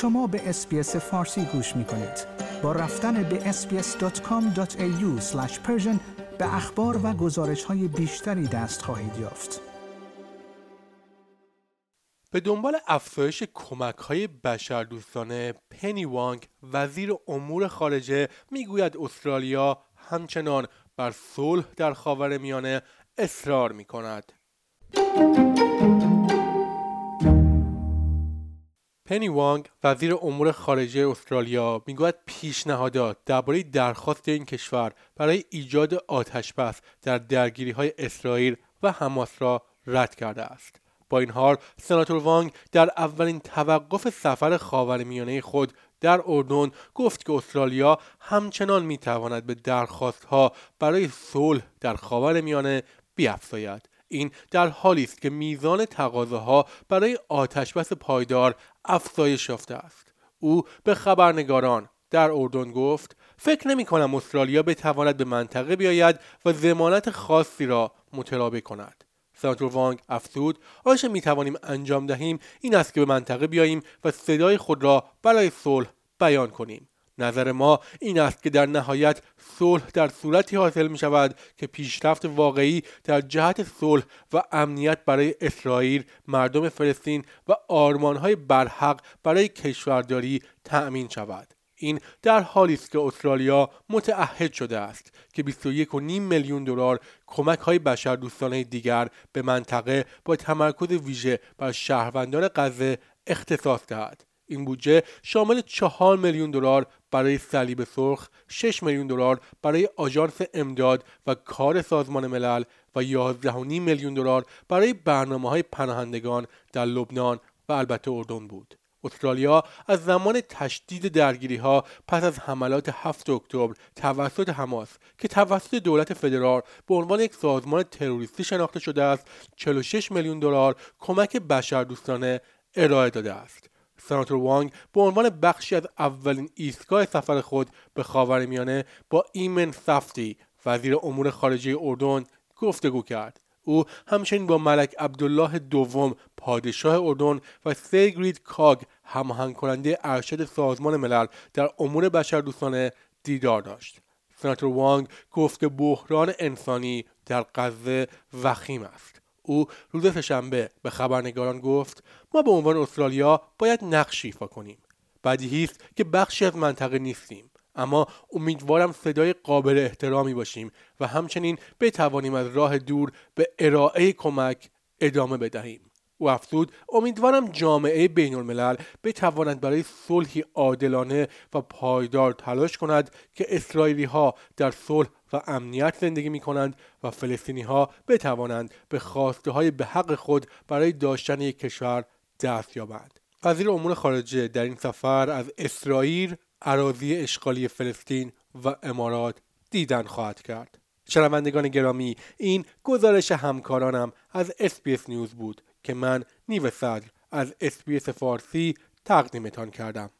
شما به اسپیس فارسی گوش می کنید. با رفتن به sbs.com.au به اخبار و گزارش های بیشتری دست خواهید یافت. به دنبال افزایش کمک های بشردوستانه پنی وانگ وزیر امور خارجه می‌گوید استرالیا همچنان بر صلح در خاور میانه اصرار می کند. پنی وانگ وزیر امور خارجه استرالیا می‌گوید پیشنهادات درباره درخواست این کشور برای ایجاد آتش بس در درگیری های اسرائیل و حماس را رد کرده است. با این حال سناتور وانگ در اولین توقف سفر خاورمیانه خود در اردن گفت که استرالیا همچنان می‌تواند به درخواست ها برای صلح در خاورمیانه بیافزاید. این در حالی است که میزان تقاضاها برای آتشبس پایدار افزایش یافته است. او به خبرنگاران در اردن گفت فکر نمی کنم استرالیا بتواند به منطقه بیاید و زمانت خاصی را مترابه کند. سناتور وانگ افزود آنچه می توانیم انجام دهیم؟ این است که به منطقه بیاییم و صدای خود را برای صلح بیان کنیم. نظر ما این است که در نهایت صلح در صورتی حاصل می شود که پیشرفت واقعی در جهت صلح و امنیت برای اسرائیل مردم فلسطین و آرمانهای برحق برای کشورداری تأمین شود. این در حالی است که استرالیا متعهد شده است که 21.5 میلیون دلار کمک های بشردوستانه دیگر به منطقه با تمرکز ویژه بر شهروندان غزه اختصاص دهد. این بودجه شامل چهار میلیون دلار برای صلیب سرخ، 6 میلیون دلار برای آژانس امداد و کار سازمان ملل و 11.5 میلیون دلار برای برنامه های پناهندگان در لبنان و البته اردن بود. استرالیا از زمان تشدید درگیری ها پس از حملات 7 اکتبر توسط حماس که توسط دولت فدرال به عنوان یک سازمان تروریستی شناخته شده است 46 میلیون دلار کمک بشردوستانه ارائه داده است سناتور وانگ به عنوان بخشی از اولین ایستگاه سفر خود به خاورمیانه با ایمن سفتی وزیر امور خارجه اردن گفتگو کرد. او همچنین با ملک عبدالله دوم پادشاه اردن و سیگرید کاگ هماهنگ کننده ارشد سازمان ملل در امور بشردوستانه دیدار داشت. سناتور وانگ گفت که بحران انسانی در غزه وخیم است. او روز سهشنبه به خبرنگاران گفت ما به عنوان استرالیا باید نقش ایفا کنیم. بدیهی است که بخشی از منطقه نیستیم. اما امیدوارم صدای قابل احترامی باشیم و همچنین بتوانیم از راه دور به ارائه کمک ادامه بدهیم. او افزود امیدوارم جامعه بین الملل بتواند برای صلحی عادلانه و پایدار تلاش کند که اسرائیلی ها در صلح و امنیت زندگی می کنند و فلسطینی ها بتوانند به خواسته های به حق خود برای داشتن یک کشور دست یابند. وزیر امور خارجه در این سفر از اسرائیل، اراضی اشغالی فلسطین و امارات دیدن خواهد کرد. شنوندگان گرامی این گزارش همکارانم از SBS News بود که من نیو صدر از SBS فارسی تقدیمتان کردم